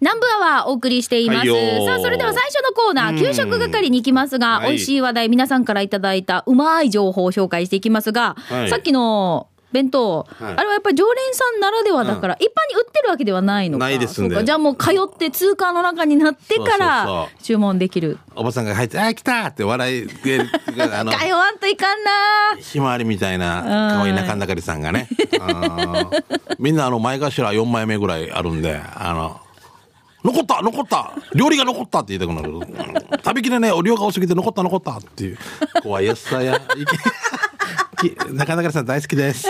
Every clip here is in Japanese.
南部アワーお送りしています。はいさあ、それでは最初のコーナー、うん。給食係に行きますが、はい。美味しい話題、皆さんからいただいたうまい情報を紹介していきますが、はい。さっきの弁当、はい。あれはやっぱり常連さんならではだから、一般に売ってるわけではないのか。ないですんでじゃあもう通って通貨の中になってからそ注文できる。おばさんが入って、あー、来たって笑い、あの、通わんといかんなひまわりみたいな可愛い中中里さんがね。みんなあの前頭4枚目ぐらいあるんで、あの、残った残った料理が残ったって言いたくなる。うん食べきれねえお量が多すぎて残った残ったっていう。怖いやつさや。中中里さん大好きです。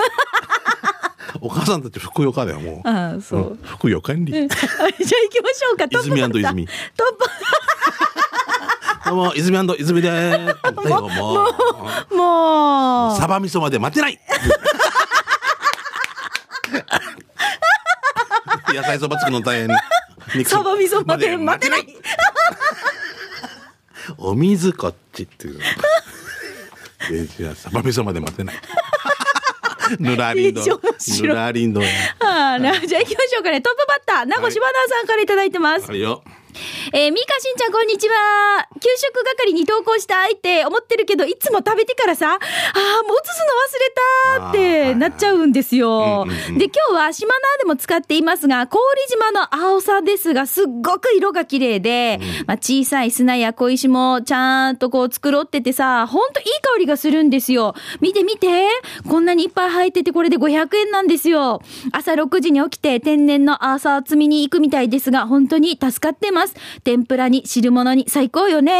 お母さんたちふくよかだよ、もう。ああ、そう。んふくよかんり。じゃあ行きましょうか。トップバッター泉トップ どうも、泉泉でーす。どうも。もう。サバ味噌まで待てない野菜そば作るの大変。肉サバ味噌まで待てない。お水こっちっていう。えじゃあサバ味噌まで待てない。ぬらりんど。ぬらりんどや。あじゃあ行きましょうかね。トップバッター、名護柴田さんからいただいてます。はいよ。えー、ミカしんちゃんこんにちは。給食係に投稿したいって思ってるけど、いつも食べてからさ、ああ、もう移すの忘れたってなっちゃうんですよ。うんうんうんで、今日は島名でも使っていますが、氷島の青さですが、すっごく色が綺麗で、まあ、小さい砂や小石もちゃんとこう繕っててさ、ほんといい香りがするんですよ。見て見て。こんなにいっぱい入ってて、これで500円なんですよ。朝6時に起きて天然のアーサー積みに行くみたいですが、本当に助かってます。天ぷらに汁物に最高よね。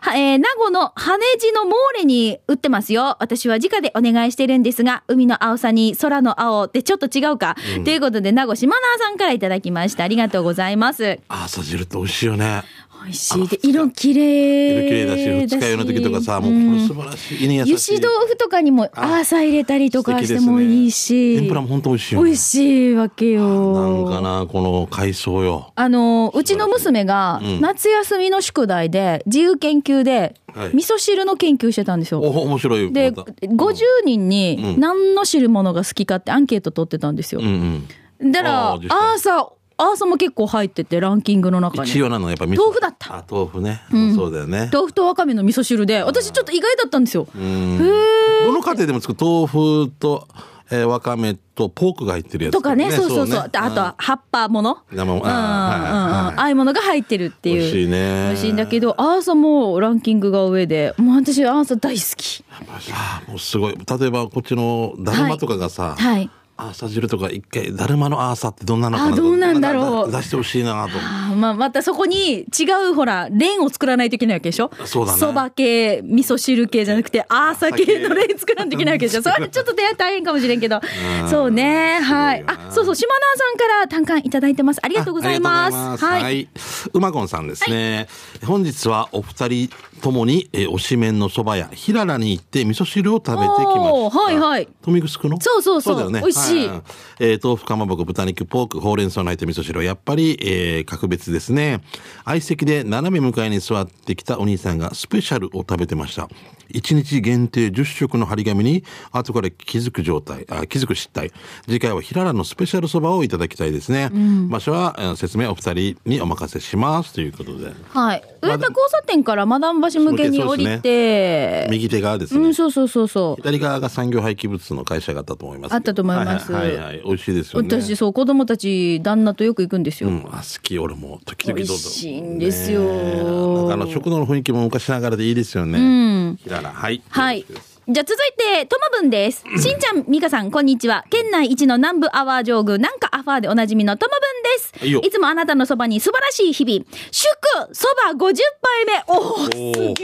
はえー名護の羽地のモーレに売ってますよ。私は直でお願いしてるんですが、海の青さに空の青ってちょっと違うか。ということで、名護島縄さんからいただきました。ありがとうございます。あ朝汁って美味しいよね。美味しいで、色綺麗色綺麗だし、二日酔いの時とかさ、もうこれ素晴らしい。胃に優しい。油脂豆腐とかにもアーサー入れたりとかしてもいいし。天ぷらも本当美味しいよ、ね。美味しいわけよ。なんかな、この海藻よ。あの、うちの娘がうん夏休みの宿題で自由研究ではい味噌汁の研究してたんですよ。お、面白い。で、また50人にうん何の汁物が好きかってアンケート取ってたんですよう。んうん。だから、アあー実際ーサー、アーサーも結構入っててランキングの中に。一応なのやっぱ豆腐だったあ豆腐ね、んそうだよね豆腐とわかめの味噌汁で、私ちょっと意外だったんですよ。うんどの家庭でも作る豆腐と、えー、わかめとポークが入ってるやつとかね、そうそうそう。ねであとは葉っぱもの。生も。あああいうものが入ってるっていう。美味しいね美味しいんだけど、アーサーもランキングが上で、もう私アーサー大好き。あーもうすごい例えばこっちのだるまとかがさ、はい。アーサ汁とか一回だるまのアーサってどんなのかなあどうなんだろう出してほしいなとまあ、またそこに違うほら、レーンを作らないといけないわけでしょ？そうだねそば系、味噌汁系じゃなくて、アーサ系のレーン作らないといけないわけでしょ？それはちょっと出会い大変かもしれんけど。そうね。はい。あ、そうそう、島縄さんから単価いただいてます。ありがとうございます。はい。うまこんさんですね。本日はお二人ともに、えー、おしめんのそば屋、ひららに行って味噌汁を食べてきました。はいはい。富城の？そうそうそうだよね。美味しいはえー豆腐、かまぼこ、豚肉、ポーク、ほうれん草の入った味噌汁はやっぱり、えー格別ですね。相席で斜め向かいに座ってきたお兄さんがスペシャルを食べてました。1日限定10食の張り紙に後から気づく状態、あ気づく失態。次回はひららのスペシャルそばをいただきたいですね。場所は、えー説明お二人にお任せしますということで。はい。ま上田交差点からマダム橋向けに降りて、右手側ですね。うん、そうそうそうそう。左側が産業廃棄物の会社があったと思います。あったと思いますはいはい、はいはい美味しいですよね。私、そう、子供たち、旦那とよく行くんですよ。うん、あ好き俺も時々どうぞ美味しいんですよねあの食堂の雰囲気も昔ながらでいいですよねうんひららはいはい。じゃあ続いて、トマブンです。しんちゃん、みかさん、こんにちは。県内一の南部アワー上宮、なんかアファーでおなじみのトマブンです。はいつもあなたのそばに素晴らしい日々。祝、そば50杯目。おおおーもう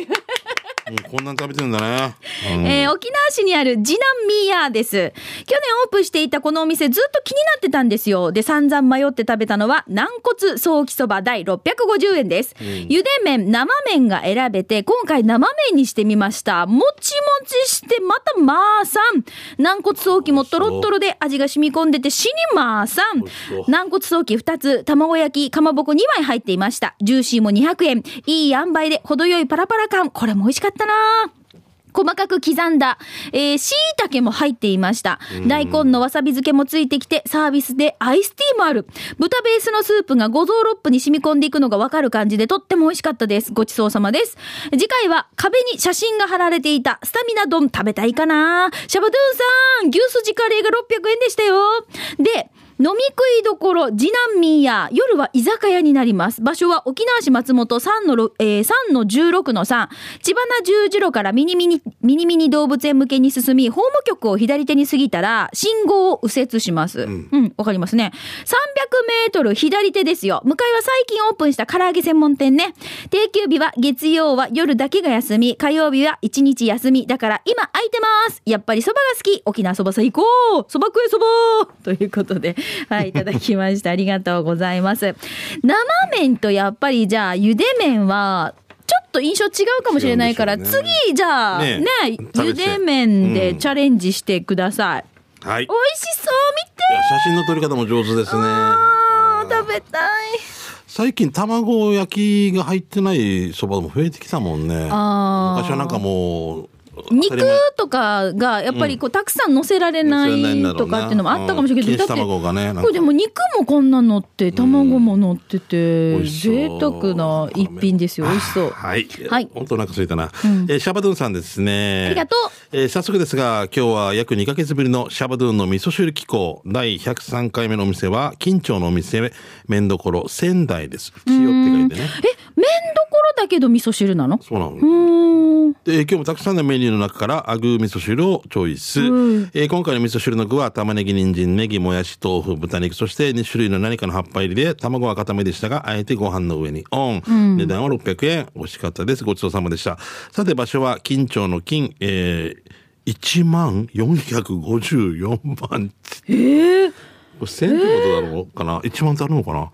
こんなん食べてるんだね、うんえー沖縄市にあるジナンミーヤーです。去年オープンしていたこのお店ずっと気になってたんですよ。で、散々迷って食べたのは軟骨ソーキそば第650円です。茹で麺、生麺が選べて、今回生麺にしてみました。もちもちして、またまあさん。軟骨ソーキもとろっとろで味が染み込んでて死にまあさん。軟骨ソーキ2つ、卵焼き、かまぼこ2枚入っていました。ジューシーも200円。いい塩梅で程よいパラパラ感。これも美味しかったな細かく刻んだ、えー、椎茸も入っていました。大根のわさび漬けもついてきて、サービスでアイスティーもある。豚ベースのスープが五臓六腑に染み込んでいくのがわかる感じでとっても美味しかったです。ごちそうさまです。次回は壁に写真が貼られていたスタミナ丼食べたいかなシャバドゥンさん、牛すじカレーが600円でしたよ。で、飲み食いどころ、次男民や、夜は居酒屋になります。場所は沖縄市松本3の,、えー、3の16の3。千葉な十字路からミニミニ、ミニミニ動物園向けに進み、法務局を左手に過ぎたら、信号を右折します。うん、わ、うん、かりますね。300メートル左手ですよ。向かいは最近オープンした唐揚げ専門店ね。定休日は月曜は夜だけが休み、火曜日は1日休み。だから今空いてます。やっぱり蕎麦が好き。沖縄蕎麦最高蕎麦食え蕎麦ということで。はい、いただきました。ありがとうございます。生麺とやっぱりじゃあ、茹で麺は、ちょっと印象違うかもしれないから、ね、次、じゃあ、ね、ね茹で麺でチャレンジしてください。うん、はい。美味しそう見て写真の撮り方も上手ですね。食べたい。最近卵焼きが入ってないそばも増えてきたもんね。昔はなんかもう、肉とかがやっぱりこうたくさん乗せられないとかっていうのもあったかもしれないけど、だってこれでも肉もこんなのって卵も乗ってて、贅沢な一品ですよ。美味しそう。はい、はい、本当なんかついたな、えシャバドゥンさんですね。ありがとう、え早速ですが今日は約2か月ぶりのシャバドゥンの味噌汁機構第103回目のお店は近町のお店麺どころ仙台です塩って書いてね。え麺どころだけど味噌汁なの？そうなので今日もたくさんのメニューの中からアグー味噌汁をチョイス、えー、今回の味噌汁の具は玉ねぎ人参ネギもやし豆腐豚肉そして2種類の何かの葉っぱ入りで卵は固めでしたがあえてご飯の上にオン、うん、値段は600円。美味しかったです。ごちそうさまでした。さて場所は近町の金、えー、1万454番えーこれ1000ってことだろうかな、えー、1万ってあるのかな？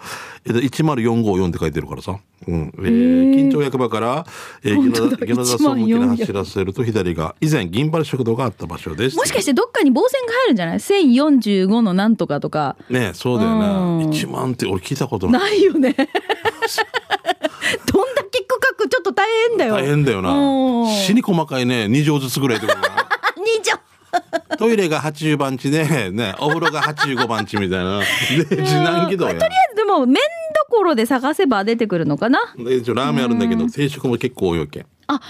え10454って書いてるからさ。うん。えー、近町役場から、えー、ギノザ総向きに走らせると左が、以前銀原食堂があった場所です。もしかしてどっかに棒線が入るんじゃない ?1045 のなんとかとか。ねそうだよね。1万って俺聞いたことない。ないよね。どんだけ区画ちょっと大変だよ。大変だよな。死に細かいね、2畳ずつぐらいってことな。2畳 トイレが80番地で、ね、お風呂が85番地みたいな。で、次男気道とりあえずでも、麺どころで探せば出てくるのかな？で一応ラーメンあるんだけど、定食も結構多いわけ。あ、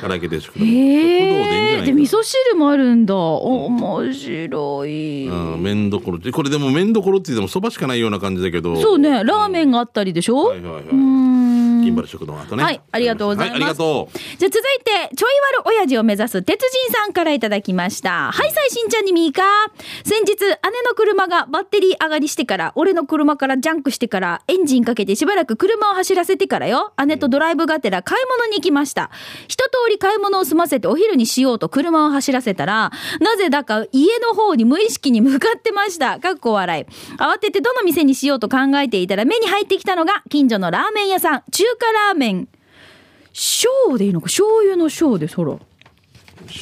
唐揚げ定食へえ。で、味噌汁もあるんだ。面白い。うん、麺どころこれでも麺どころって言ってもそばしかないような感じだけど。そうね、ラーメンがあったりでしょ、はいはいはい。うん銀原食堂の後ね。はい、ありがとうございます。はい、ありがとう。じゃ続いて、ちょい悪親父を目指す鉄人さんからいただきました。はい、最新ちゃんにみーか。先日、姉の車がバッテリー上がりしてから、俺の車からジャンクしてから、エンジンかけてしばらく車を走らせてからよ。姉とドライブがてら買い物に行きました。一通り買い物を済ませてお昼にしようと車を走らせたら、なぜだか家の方に無意識に向かってました。かっこ笑い。慌ててどの店にしようと考えていたら目に入ってきたのが、近所のラーメン屋さん、中華ラーメン。醤でいいのか？醤油の醤ですほら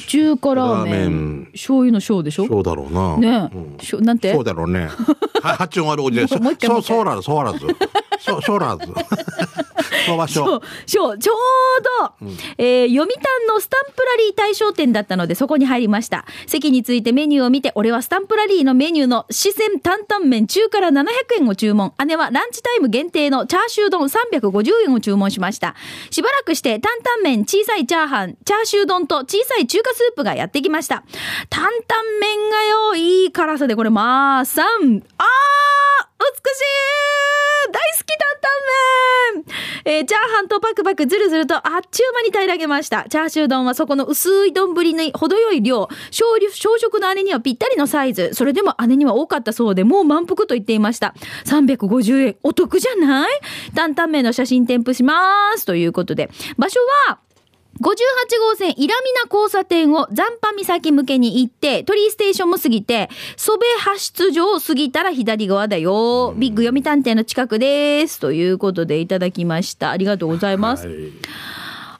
中華ラーメン醤油の小でしょ？そうだろうな。ね、うん、なんて？そうだろうね。発 音悪いおじですそうそうらずそうらずそうそうらず昭和賞。ちょうど、うん、えー、読谷のスタンプラリー対象店だったのでそこに入りました。席についてメニューを見て、俺はスタンプラリーのメニューの四川担々麺中から700円を注文。姉はランチタイム限定のチャーシュー丼350円を注文しました。しばらくして担々麺、小さいチャーハン、チャーシュー丼と小さい中華スープがやってきました。担々麺がよ、いい辛さでこれまあ、さん。あー美しい大好き担々麺えー、チャーハンとパクパクずるずるとあっちゅう間に平らげました。チャーシュー丼はそこの薄い丼に程よい量、少量少食の姉にはぴったりのサイズ。それでも姉には多かったそうで、もう満腹と言っていました。350円、お得じゃない？担々麺の写真添付します。ということで、場所は、58号線イラミナ交差点を残波岬向けに行って、鳥居ステーションも過ぎて、蘇部派出所を過ぎたら左側だよ。ビッグ読み探偵の近くです。ということでいただきました。ありがとうございます。はい、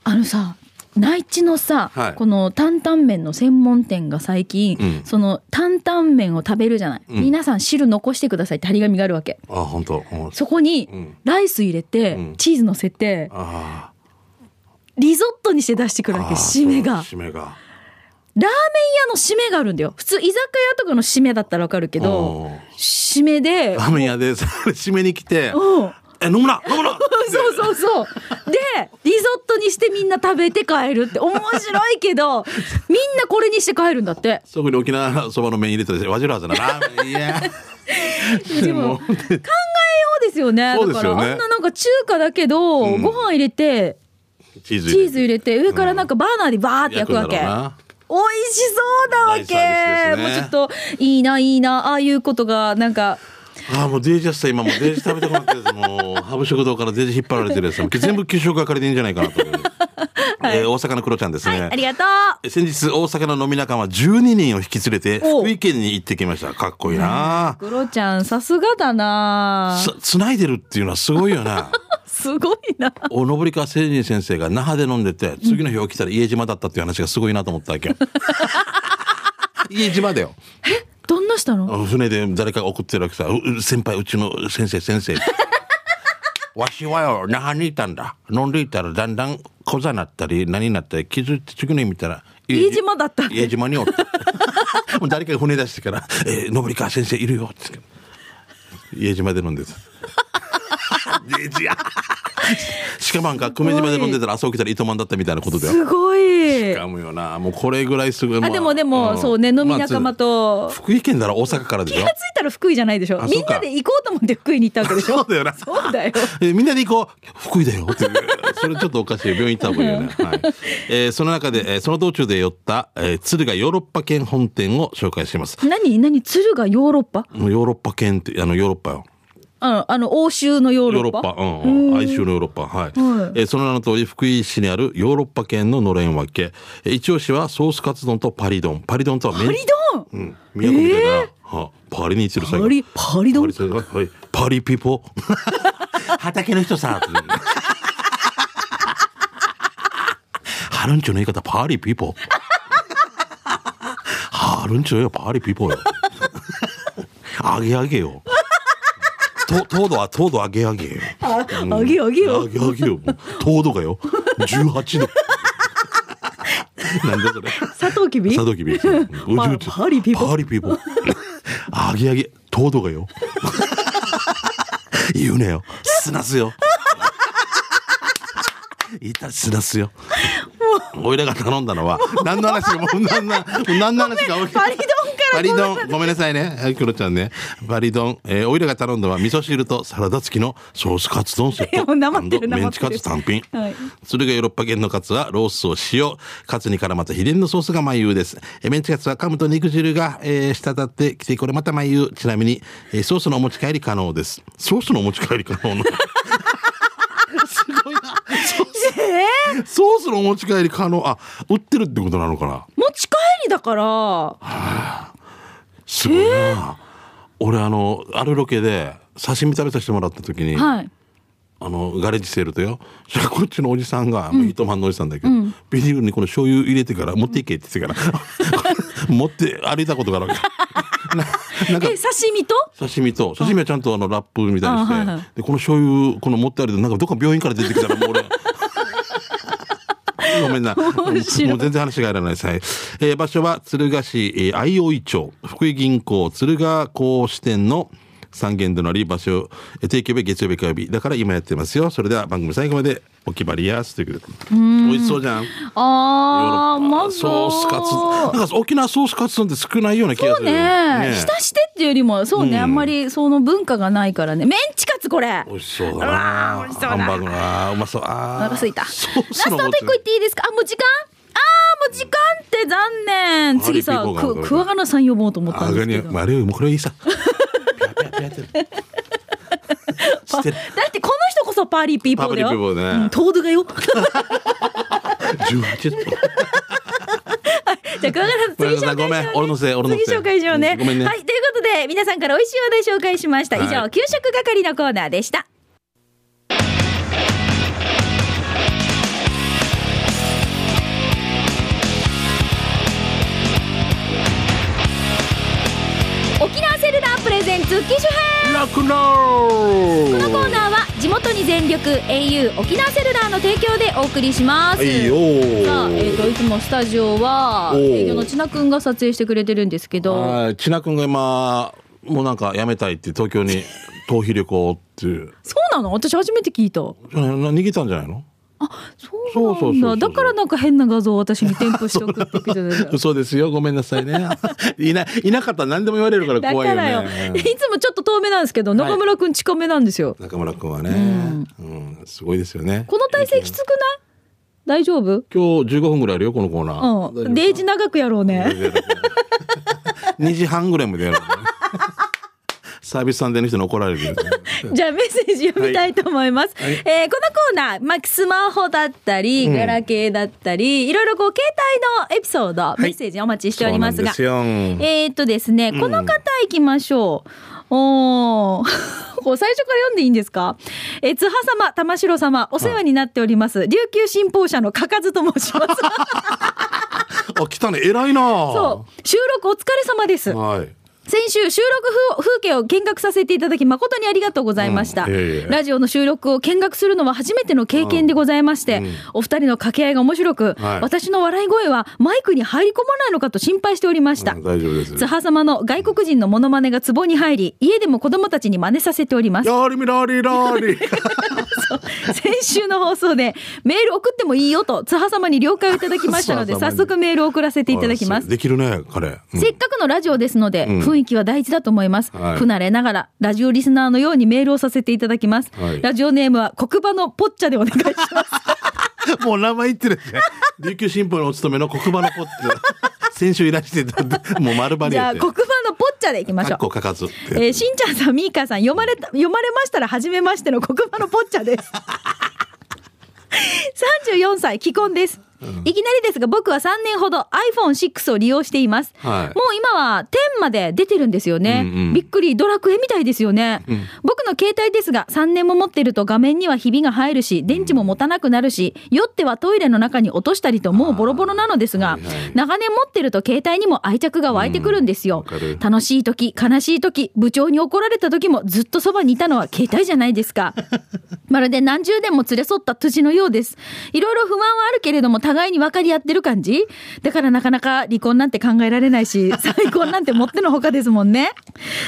あのさ、内地のさ、はい、この担々麺の専門店が最近、うん、その担々麺を食べるじゃない、うん、皆さん汁残してくださいって張り紙があるわけ。あ本当、そこにライス入れて、うん、チーズ乗せて、あリゾットにして出してくるわけ締めが締めがラーメン屋の締めがあるんだよ。普通、居酒屋とかの締めだったらわかるけど締めで、ラーメン屋で、締めに来て、うん。え、飲むな飲むな そうそうそう。で、リゾットにしてみんな食べて帰るって面白いけど、みんなこれにして帰るんだって。そこに沖縄そばの麺入れてるわじるはずな。ラーメン、いや。でも、考えようですよね。そうですよねだから、あんななんか中華だけど、うんご飯入れて、チーズチーズ入れて、上からなんかバーナーでバーって焼くわけ。美味しそうだわけ、もうちょっといいないいなああいうことがなんかああ、もうデージやさ、今もうデージ食べたくなってもう、ハブ食堂からデージ引っ張られてるやつ、全部給食係でいいんじゃないかなと思う。えー大阪のクロちゃんですね。はいありがとう先日、大阪の飲み仲間12人を引き連れて、お福井県に行ってきました。かっこいいな。クロちゃんさすがだなつ、つないでるっていうのはすごいよな。すごいなおのぼりか聖人先生が那覇で飲んでて、次の日起きたら家島だったっていう話がすごいなと思ったわけよ。家島だよ。どんなしたの？船で誰かが送ってるわけさ、先輩、うちの先生、先生。わしはよ、那覇にいたんだ。飲んでいたらだんだん小座なったり、何になったり、気づいて次の日見たら、家島だった家島におった。もう誰かが船出してから、えー、のぼりか先生いるよって。家島で飲んでた。家島しかもなんか、久米島で飲んでたら朝起きたら糸満だったみたいなことだよ。すごい。かもよな。もうこれぐらいすごい。あでもでも、そうね飲み仲間と、福井県なら大阪からでしょ？気がついたら福井じゃないでしょ？あみんなで行こうと思って福井に行ったわけでしょ？そうだよな。そうだよ。えみんなで行こう。福井だよってそれちょっとおかしい病院行った方がいいよね、はい。えーその中で、えーその道中で寄った、えー敦賀ヨーロッパ圏本店を紹介します。何？何？鶴がヨーロッパ？もうヨーロッパ圏ってあのヨーロッパよ。うんあの欧州のヨーヨーロッパ？ロッパ、うんうん、哀愁のヨーロッパ、はい。はいえーその名の通り、福井市にあるヨーロッパ圏ののれん分け。えー一押しはソースカツ丼とパリ丼。パリ丼とは麺パリドンうん、都みたいな、はパリに似てる最後パリパリドンパリさんがはい、パリピーポー。畑の人さ。ハルンチョの言い方、パーリーピーポー。ハルンチョよ、パーリーピーポーよ。あげあげよ。と糖度は糖度上げ上げよ。うんあげあげよ上げ上げよ。もう糖度がよ。18度。なんだそれ。サトウキビ？佐渡きび。うちうちパーリーピーポーパーリーピーポー。あげあげ、糖度がよ。言うねよ。砂すよ。いた砂すよ。おいらが頼んだのは、何の話か、もう何の、何の話か。パリドンからパリ丼、ごめんなさいね。はい、クロちゃんね。パリ丼、えー、おいらが頼んだのは、味噌汁とサラダ付きのソースカツ丼セット。メンチカツ単品。はいそれがヨーロッパ圏のカツはロースを塩、カツに絡まった秘伝のソースが眉優です。えメンチカツは噛むと肉汁が、えー、滴ってきて、これまた眉優。ちなみに、えーソースのお持ち帰り可能です。ソースのお持ち帰り可能な。すごいな。ソース、ソースのお持ち帰り可能？あ、売ってるってことなのかな？持ち帰りだからすごいな。俺あの、あるロケで刺身食べさせてもらった時に、はい。あの、ガレージセールとよ。こっちのおじさんが、糸満のおじさんだけど、ビニールにこの醤油入れてから持っていけって言ってから、持って歩いたことがあるわけ。ななんかえ刺身と？刺身と、刺身はちゃんとあのラップみたいにして、あはいはい。で、この醤油、この持って歩いて、なんかどっか病院から出てきたらもう俺、ごめんな。もう全然話がいらないです。はい。えー場所は敦賀市、えー、相生町、福井銀行、敦賀港支店の三軒隣場所、えー定休日月曜日火曜日。だから今やってますよ。それでは番組最後までお決まりやすということで。美味しそうじゃん。あーまずソースカツ。なんか沖縄ソースカツなんて少ないような気がする。そうね浸してっていうよりもそうね、あんまりその文化がないからねメンチカツこれ美味しそうだな。美味しそうだハンバーグな。うまそう。あーお腹すいたラストスのトピック言っていいですか？あもう時間？あーもう時間って残念次さクワガナさん呼ぼうと思ったんですけどまあ、あれよ、もうこれいいさ。ピャピャピャって。る。だってこの人こそパーリーピーポーだよ。パーリーピーポーね。うん、トードがよ。十八。度。じゃあクワガナさん次紹介しよう、ね、ごめん俺のせい俺のせい。次紹介しようね。うんごめんね。はい。ということで皆さんから美味しい話題紹介しました。以上、はい。給食係のコーナーでしたプレゼンツ機種編。楽のこのコーナーは地元に全力局 au 沖縄セルラーの提供でお送りします。はいよー。さあ、えー、といつもスタジオはおー。営業の千奈くんが撮影してくれてるんですけど、はい。千奈君が今もうなんか辞めたいって東京に逃避旅行っていう。そうなの？私初めて聞いた。な逃げたんじゃないの？そうなんだ。そうそうそうそう。だからなんか変な画像を私に添付して送ってくれてる。嘘ですよ。ごめんなさいね。いないなかったら何でも言われるからだ怖いよ。ね。いつもちょっと遠目なんですけど、中村くん近めなんですよ。中村君はね、うん。すごいですよね。この体勢きつくない？大丈夫？今日15分ぐらいあるよこのコーナー、うん。デイジ長くやろうね。2時半ぐらいまでやる、ね、サービスサンデーの人に怒られる じゃあメッセージ読みたいと思います。はいえーこのコーナー、まあ、スマホだったり、ガラケーだったり、いろいろこう、携帯のエピソード、メッセージお待ちしておりますが。えーっとですね、この方行きましょう。おー こう最初から読んでいいんですか？えー、津波様、玉城様、お世話になっております。琉球新報社のかかずと申します。あ来たね偉いなそう。収録お疲れ様です。はい先週収録風風景を見学させていただき誠にありがとうございました、うんいえいえ。ラジオの収録を見学するのは初めての経験でございまして、うんお二人の掛け合いが面白く、はい。私の笑い声はマイクに入り込まないのかと心配しておりました、うん大丈夫です。津波様の外国人のモノマネがツボに入り家でも子供たちに真似させております。ラリミラリラリ先週の放送でメール送ってもいいよと津波様に了解をいただきましたので 早速メールを送らせていただきます。できるね彼、うん。せっかくのラジオですので、うん。雰囲気は大事だと思います、はい。不慣れながら、ラジオリスナーのようにメールをさせていただきます。はい。ラジオネームは黒馬のポッチャでお願いします。もう名前言ってるね。琉球新報にお勤めの黒馬のポッチ先週いらしてたもう丸バリじゃあ、黒馬のポッチャでいきましょう。かっこかかずえーしんちゃんさん、みーかーさん、読まれた、読まれましたら、初めましての黒馬のポッチャです。34歳、既婚です。いきなりですが、僕は3年ほど iPhone6 を利用しています。はいもう今は10まで出てるんですよね。うんうんびっくり、ドラクエみたいですよね。僕の携帯ですが、3年も持ってると画面にはひびが入るし、電池も持たなくなるし、酔ってはトイレの中に落としたりと、もうボロボロなのですがはいはい、長年持ってると携帯にも愛着が湧いてくるんですよわかる。楽しい時、悲しい時、部長に怒られた時もずっとそばにいたのは携帯じゃないですか。まるで何十年も連れ添った辻のようです。いろいろ不満はあるけれども、互いに分かり合ってる感じ？だからなかなか離婚なんて考えられないし、再婚なんてもってのほかですもんね。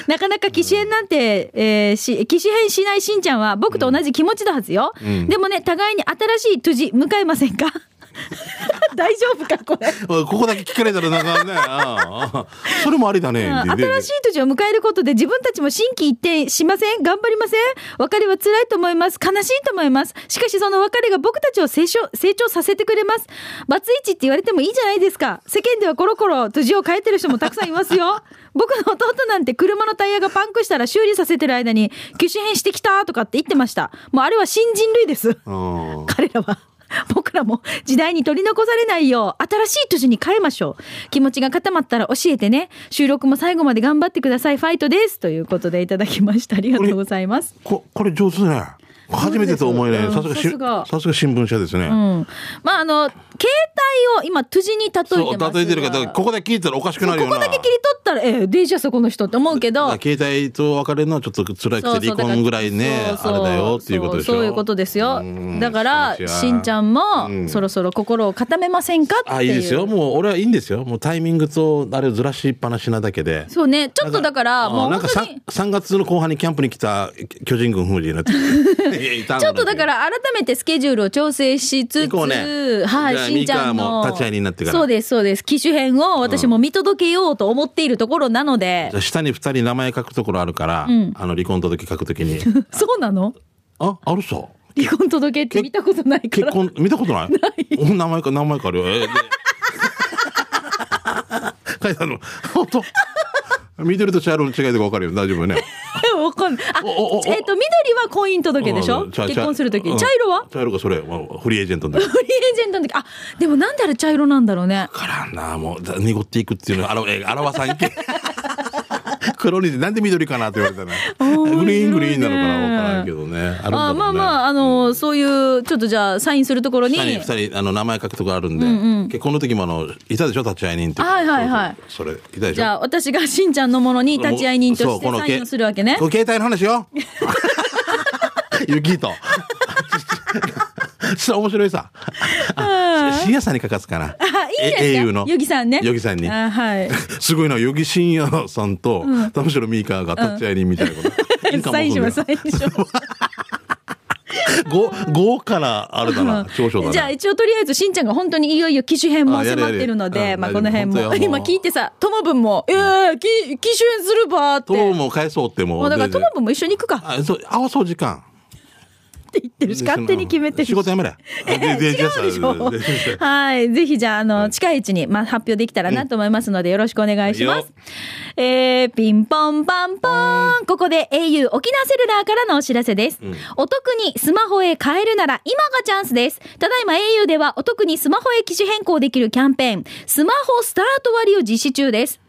なかなか機種変なんて、えーし、機種変しないしんちゃんは僕と同じ気持ちだはずよ。んでもね、互いに新しい辻迎えませんか？大丈夫かこれ？ここだけ聞かれたらなんかねそれもありだね新しい年を迎えることで自分たちも心機一転しません？頑張りません？別れは辛いと思います？悲しいと思います？しかしその別れが僕たちを成長成長させてくれます？バツイチって言われてもいいじゃないですか。世間ではコロコロ年を変えてる人もたくさんいますよ。僕の弟なんて車のタイヤがパンクしたら修理させてる間に機種変してきたとかって言ってました。もうあれは新人類です。うん。彼らは。僕らも時代に取り残されないよう新しい年に変えましょう。気持ちが固まったら教えてね。収録も最後まで頑張ってください。ファイトです。ということでいただきました。ありがとうございます。ここれ上手ね初めてと思えない。うん。さすがしさすが。新聞社ですね、うん。まあ、あの、携帯を今、トゥジに例えてますそうが。例えてるけどここで聞いたらおかしくなるよな。ここだけ切り取ったら、ええ、デイジャスこの人って思うけど。携帯と別れるのはちょっと辛くて離婚ぐらいねそうそう。あれだよっていうことでしょ。そうそういうことですよ。うん。だからしんちゃんもうん。そろそろ心を固めませんかっていう。あいいですよ。もう俺はいいんですよ。もうタイミングとあれをずらしっぱなしなだけで。そうね。ちょっとだからあもうなんか本当に 3, 月の後半にキャンプに来た巨人軍風になって ちちょっとだから改めてスケジュールを調整しつつ、ね。はい、しんちゃんの立ち会いになってから。そうですそうです。機種編を私も見届けようと思っているところなので、じゃあ下に2人名前書くところあるから、ん。あの離婚届書くときに。そうなの？ああるさ。離婚届って見たことないか結ら婚見たことない？お名前か名前かあるよ。えーで。書いてあるの。本当？緑と茶色の違いとか分かるよ。大丈夫ねわかんないあえっ、と緑は婚姻届でしょ？結婚するときうん。茶色は？茶色がそれ。まあフリーエージェントの時。フリーエージェントの時。あでもなんであれ茶色なんだろうね。からんな。もうだ濁っていくっていうの。はあらえ表さんけ。黒になんで緑かなって言われたらグリーングリーンなのかな分からんけどねあるんだあまあまああのそういうちょっとじゃあサインするところに二人あの名前書くとこあるんで、結婚の時もあのいたでしょ立ち会い人ってはいはいはいそれいたでしょ？じゃあ私がしんちゃんのものに立ち会い人としてサインをするわけねこ。れ携帯の話よゆきとちょっと面白いさ。あ、深夜さんにかかつかな。あ、いいですか？え au の。ヨギさんね。ヨギさんに。あはい。すごいな、ヨギ深夜さんと、玉城ミーカーが立ち会い人みたいなこと。いいかもサインします、サインします。五五からあれだな、長所だな。じゃあ一応とりあえずしんちゃんが本当にいよいよ機種編も迫ってるので、うんまあこの辺も今聞いてさ、トモブンも、ええ機機種編するばーって。友も返そうってもう。もうだからでトモブンも一緒に行くかっあ、そう、合わそう時間。て言ってるし、勝手に決めてるし。仕事やめれ。ええ違うでしょはい。ぜひじゃあ、あの、近いうちに、まあ、発表できたらなと思いますので、よろしくお願いします。えー、ピンポンパンポーン。ここで au 沖縄セルラーからのお知らせです。お得にスマホへ変えるなら今がチャンスです。ただいま au ではお得にスマホへ機種変更できるキャンペーン、スマホスタート割を実施中です。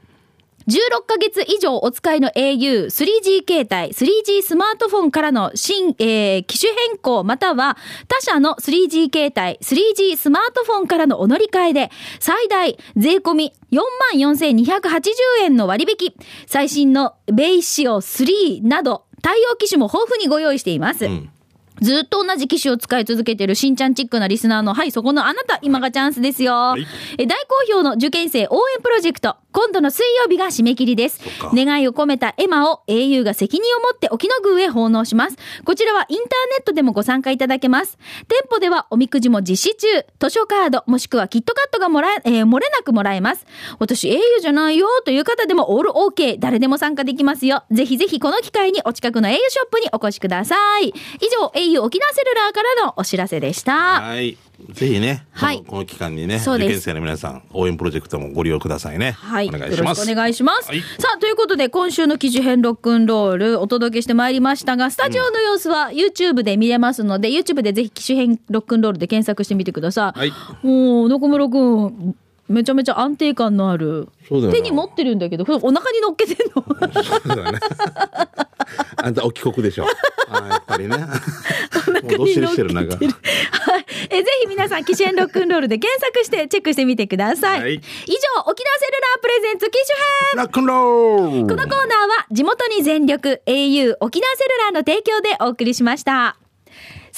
16ヶ月以上お使いの au、3G 携帯、3G スマートフォンからの新、えー、機種変更または他社の 3G 携帯、3G スマートフォンからのお乗り換えで最大税込み44,280円の割引。最新のベイシオ3など対応機種も豊富にご用意しています。んずっと同じ機種を使い続けているしんちゃんチックなリスナーの、はい、そこのあなた、今がチャンスですよ。いえ大好評の受験生応援プロジェクト、今度の水曜日が締め切りです。願いを込めたエマを au が責任を持って沖野宮へ奉納します。こちらはインターネットでもご参加いただけます。店舗ではおみくじも実施中、図書カード、もしくはキットカットがもらえ、えー漏れなくもらえます。私 au じゃないよという方でもオール OK、誰でも参加できますよ。ぜひぜひこの機会にお近くの au ショップにお越しください。以上、au 沖縄セルラーからのお知らせでした。はい。ぜひね、はいこの期間にね、受験生の皆さん、応援プロジェクトもご利用くださいね。はい。お願いします。お願いします。はいさあ、ということで、今週の記事編ロックンロールお届けしてまいりましたが、スタジオの様子は YouTube で見れますので、YouTube でぜひ機種編ロックンロールで検索してみてください。はいもう、中村くん、めちゃめちゃ安定感のある。手に持ってるんだけど、お腹に乗っけてんのそうだね。あんたお帰国でしょ。あやっぱりね。もうどっしりしてる。はい。え、ぜひ皆さん、機種編ロックンロールで検索してチェックしてみてください。はい以上、沖縄セルラープレゼンツ機種編ラックンロールこのコーナーは地元に全力 au 沖縄セルラーの提供でお送りしました。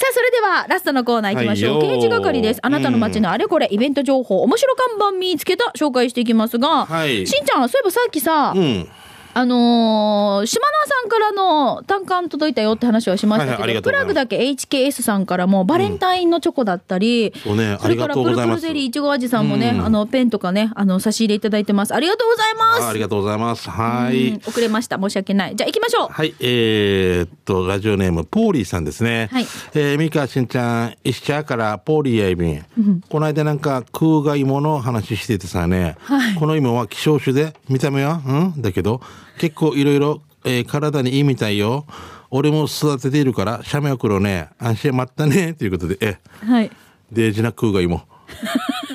さあ、それではラストのコーナー行きましょう。はいよ刑事係です。あなたの街のあれこれ、イベント情報、面白看板見つけた紹介していきますが、はいしんちゃん、そういえばさっきさ、うん。あのー島縄さんからの単価届いたよって話はしましたけど、はいはいプラグだけ HKS さんからもバレンタインのチョコだったり、そうねそれからプルプルゼリーいちご味さんもね、うんあのペンとかね、あの差し入れいただいてます。ありがとうございます。あありがとうございます。はうんい。遅れました。申し訳ない。じゃあ行きましょう。はい、えー、っと、ラジオネーム、ポーリーさんですね。はいえー、ミカしんちゃん、石茶からポーリーやいびん。この間なんか、空が芋の話しててさね、この芋は希少種で、見た目は、うん？だけど、結構いろいろ、えー体にいいみたいよ。俺も育てているから、写メ送ろうね。安心待ったね。ということで、え、はい。デージな空が芋。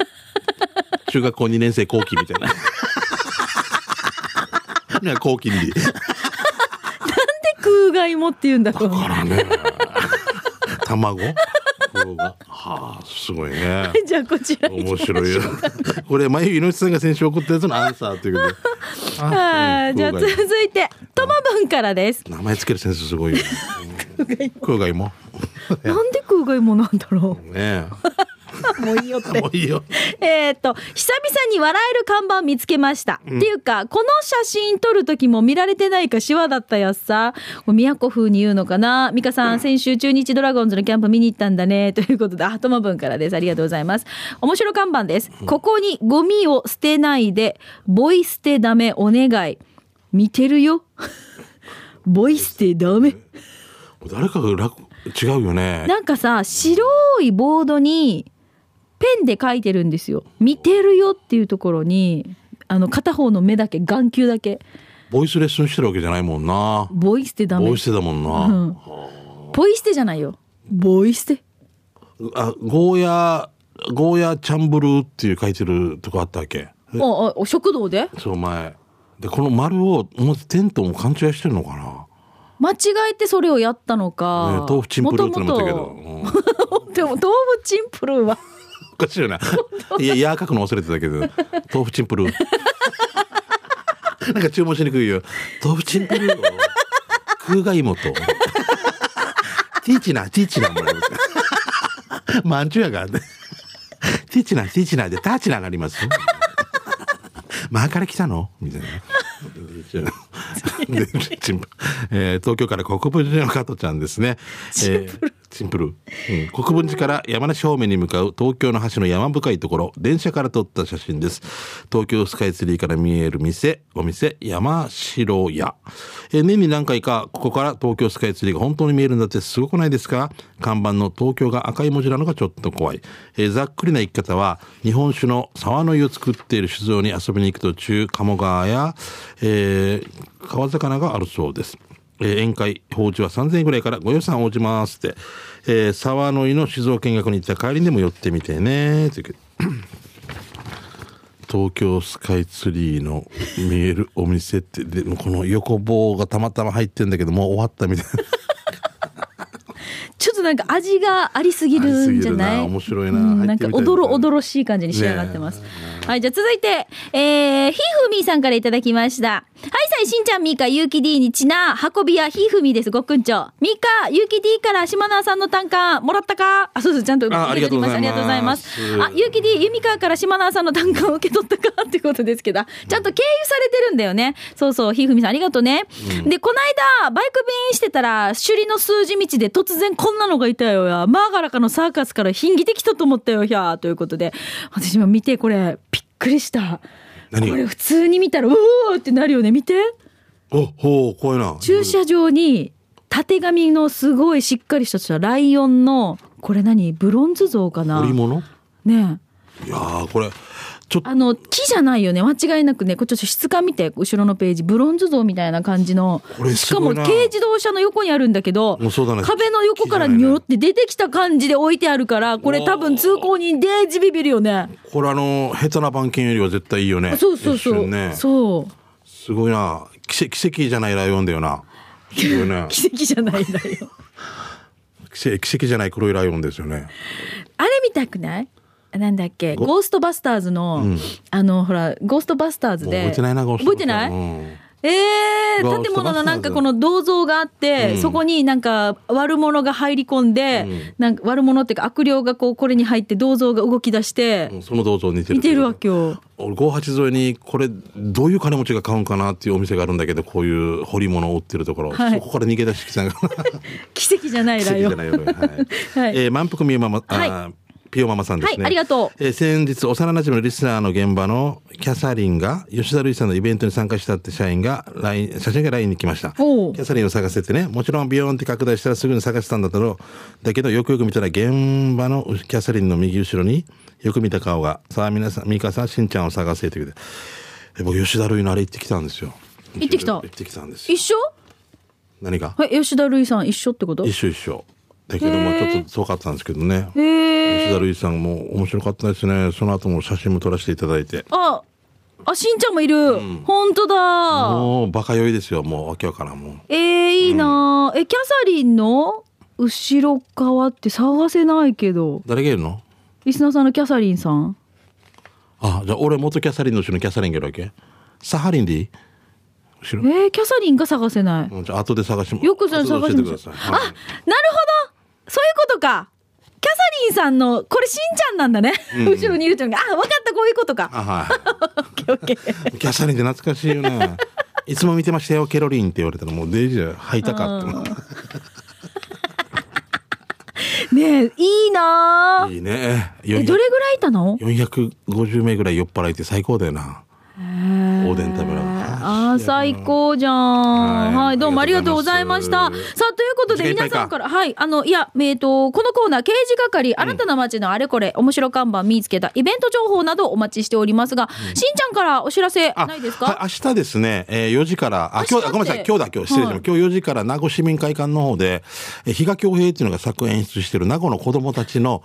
中学校2年生後期みたいな。ね、後期に。で空が芋って言うんだろう。からね。卵？はあ、すごいね。じゃあこちらに。面白いよ。これ、眉井のさんが先週送ったやつのアンサーということで。はい。じゃあ続いて、ともぶんからです。名前つける先生すごいよ。空が芋。なんで空が芋なんだろねう。もういいよってえ。。もういいよ。えーっと、久々に笑える看板見つけました。っていうか、この写真撮る時も見られてないかシワだったやつさ。これ都風に言うのかな美香さん、先週中日ドラゴンズのキャンプ見に行ったんだね。ということで、あ、ともぶんからです。ありがとうございます。面白看板です。ここにゴミを捨てないで、ボイ捨てダメお願い。見てるよ。ボイ捨てダメ。誰かが楽違うよね。なんかさ、白いボードにペンで書いてるんですよ。見てるよっていうところに、あの片方の目だけ、眼球だけ、ボイスレッスンしてるわけじゃないもんな。ボイ捨てダメボイ。スだもんな。うん。ポイ捨てじゃないよ。ボイ捨て？あ、ゴーヤ、ゴーヤチャンブルーっていう書いてるとこあったわけ。あ、あ、食堂で？そう前。で、この丸を表テントも勘違いしてるのかな。間違えてそれをやったのねか。豆腐チンプルーってのもあったけど。もうんともとでも、豆腐チンプルーは。おかしいよな。いや、やー書くの忘れてたけど、豆腐チンプルー。なんか注文しにくいよ。豆腐チンプルーを、空が芋と。ティーチな、ティーチなもらいます。まんちゅうやが。ティチナ、ティチナでタチナがあります？前から来たの？みたいな。えー東京から国分寺の加トちゃんですね。えーシンプル、うん、国分寺から山梨方面に向かう東京の橋の山深いところ電車から撮った写真です。東京スカイツリーから見える店お店山城屋、え年に何回かここから東京スカイツリーが本当に見えるんだってすごくないですか？看板の東京が赤い文字なのがちょっと怖い、えざっくりな生き方は日本酒の沢の湯を作っている酒造に遊びに行く途中鴨川や、えー川魚があるそうです。えー宴会、法事は3000円ぐらいからご予算応じますって、えー沢の湯の静岡見学に行った帰りにでも寄ってみてね、という東京スカイツリーの見えるお店って、でもこの横棒がたまたま入ってんだけど、もう終わったみたいな。ちょっとなんか味がありすぎるんじゃない？面白いな。うんなんかおどろおどろしい感じに仕上がってます。はい、じゃあ続いて、えー、ひふみさんからいただきました。はい、さい、しんちゃん、みーか、ゆうき D にちな、運び屋、ひふみです、ごくんちょ。みーか、ゆうき D から島縄さんの単価、もらったか？あ、そうそう、ちゃんとあありがとうございますありがとうございます。あ、ゆうき D、ゆみかから島縄さんの単価を受け取ったか？ってことですけど、ちゃんと経由されてるんだよね。そうそう、ひふみさん、ありがとうね。で、この間、バイク便してたら、首里の数字道で突然こんなのがいたよや。マーガラカのサーカスから品着てきたと思ったよや。ということで、私も見て、これ、びっくりした。何？これ普通に見たら、うおーってなるよね。見て。お、ほう、怖いな。駐車場に、たてがみのすごいしっかりしたライオンの、これ何？ブロンズ像かな？ねえ。いやー、これ、ちょあの、木じゃないよね。間違いなくね。これちょっと質感見て、後ろのページ。ブロンズ像みたいな感じのこれ。しかも軽自動車の横にあるんだけど、ね壁の横からニョロって出てきた感じで置いてあるから、これ多分通行人デージビビるよね。これあの、下手な番犬よりは絶対いいよね。そうそうそう。ね。そう。すごいな。奇跡奇跡じゃないライオンだよな。奇跡じゃないんだよ。奇跡奇跡じゃない黒いライオンですよね。あれ見たくない？なんだっけ？ゴーストバスターズの、あの、ほら、ゴーストバスターズで。覚えてないな、ゴースト覚えてない、うん。えー建物のなんバスターズ。かこの銅像があって、うん。そこになんか悪者が入り込んで、うん。なんか悪者っていうか悪霊がこうこれに入って銅像が動き出して、うんその銅像似てる。見てるわけよ。俺58沿いにこれどういう金持ちが買うんかなっていうお店があるんだけどこういう彫り物を売ってるところ、はい。そこから逃げ出してきた 奇跡じゃない 奇ライオン。跡じゃないよ、ねはい。はい。えー満腹みよママ、あーはピオママさんですね、はいありがとう。えー先日幼馴染のリスナーの現場のキャサリンが吉田類さんのイベントに参加したって社員が LINE 写真が LINE に来ました。キャサリンを探せてねもちろんビヨーンって拡大したらすぐに探したんだけどだけどよくよく見たら現場のキャサリンの右後ろによく見た顔がさあ皆さんミカさんしんちゃんを探せって言うて。え僕吉田類のあれ行ってきたんですよ。行ってきた。行ってきたんですよ。一緒？何が？はい、吉田類さん一緒ってこと？一緒一緒だけどもちょっと遠かったんですけどね。吉田類さんも面白かったですね。その後も写真も撮らせていただいて。あ、あ、しんちゃんもいる。本当だ。もうバカ酔いですよ。もうわけわからんもうえー、いいな、え、キャサリンの後ろ側って探せないけど。誰がいるの？リスナーさんのキャサリンさん。あじゃあ俺元キャサリンの後ろにキャサリンがいるわけ？サハリンでいい？後ろ？えー、キャサリンが探せない。うんじゃあ後で探してよくそれ探してください。あ、なるほどそういうことか。キャサリンさんの、これしんちゃんなんだね。後ろにいるっていうのが、あ、分かった、こういうことか。あはオッケーオッケー。いキャサリンって懐かしいよね。いつも見てましたよケロリンって言われたらもうデイジー吐いたかってねえ、いいないいね。え、どれぐらいいたの？450名ぐらい酔っ払いて最高だよな。おでん食べながら最高じゃん。ははいい、どうもありがとうございました。さあ、ということで、皆さんから、はい、あの、いや、えっ、と、このコーナー、刑事係、あなたの街のあれこれ、面白看板見つけた、イベント情報などお待ちしておりますが、しんちゃんからお知らせあないですか？はい、明日ですね、えー4時から、あ、今日、ごめんなさい、今日だ、今日、失礼しまはい。した。今日4時から名護市民会館の方で、えー比嘉恭平っていうのが作演出してる名護の子供たちの、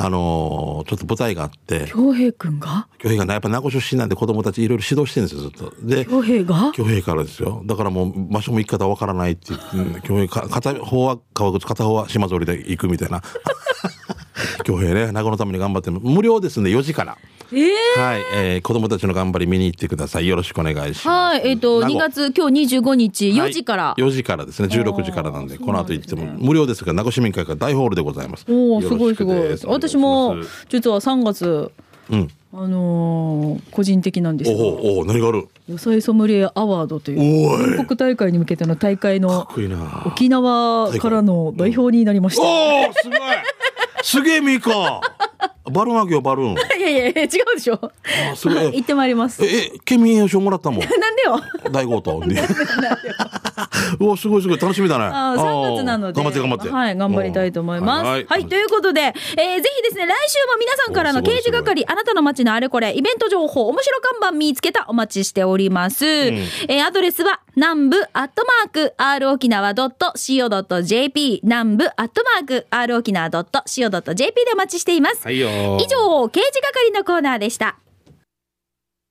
あのーちょっと舞台があって、京平くんが？恭平がね、やっぱ名護出身なんで子供たちいろいろ指導してるんですよ、ずっと。で、京平が？恭平からですよ。だからもう場所も行き方わからないって言ってうん、恭平か、片方は川口、片方は島ぞりで行くみたいな。恭平ね、名護のために頑張ってる無料ですね、4時から。ええはい、えー子供たちの頑張り見に行ってください。よろしくお願いします。はい、えっ、と、2名護月、今日25日、4時から。4時からですね、16時からなんで、この後行っても無料ですが、名護市民会館大ホールでございます。おお、すごいすごい私も実は3月、うん。あのー個人的なんですが、おお、何がある？野菜ソムリエアワードという、全国大会に向けての大会の。沖縄からの代表になりました。おお、すごいすげえミカバルーンあげよ、バルーン。いやいやいや、違うでしょ。あすごい。行ってまいります。え、え、県民栄誉賞もらったもん。なんでよ。大強盗。うわ、すごいすごい、楽しみだね。あー3月なので。頑張って頑張って。はい、頑張りたいと思います。ははいい、ということで、えーぜひですね、来週も皆さんからの刑事係、あなたの街のあれこれ、イベント情報、面白看板見つけたお待ちしております。えーアドレスは、南部アットマーク、r 沖縄 .co.jp、南部アットマーク、r 沖縄 .co.jp でお待ちしています。はいよ。以上、刑事係のコーナーでした。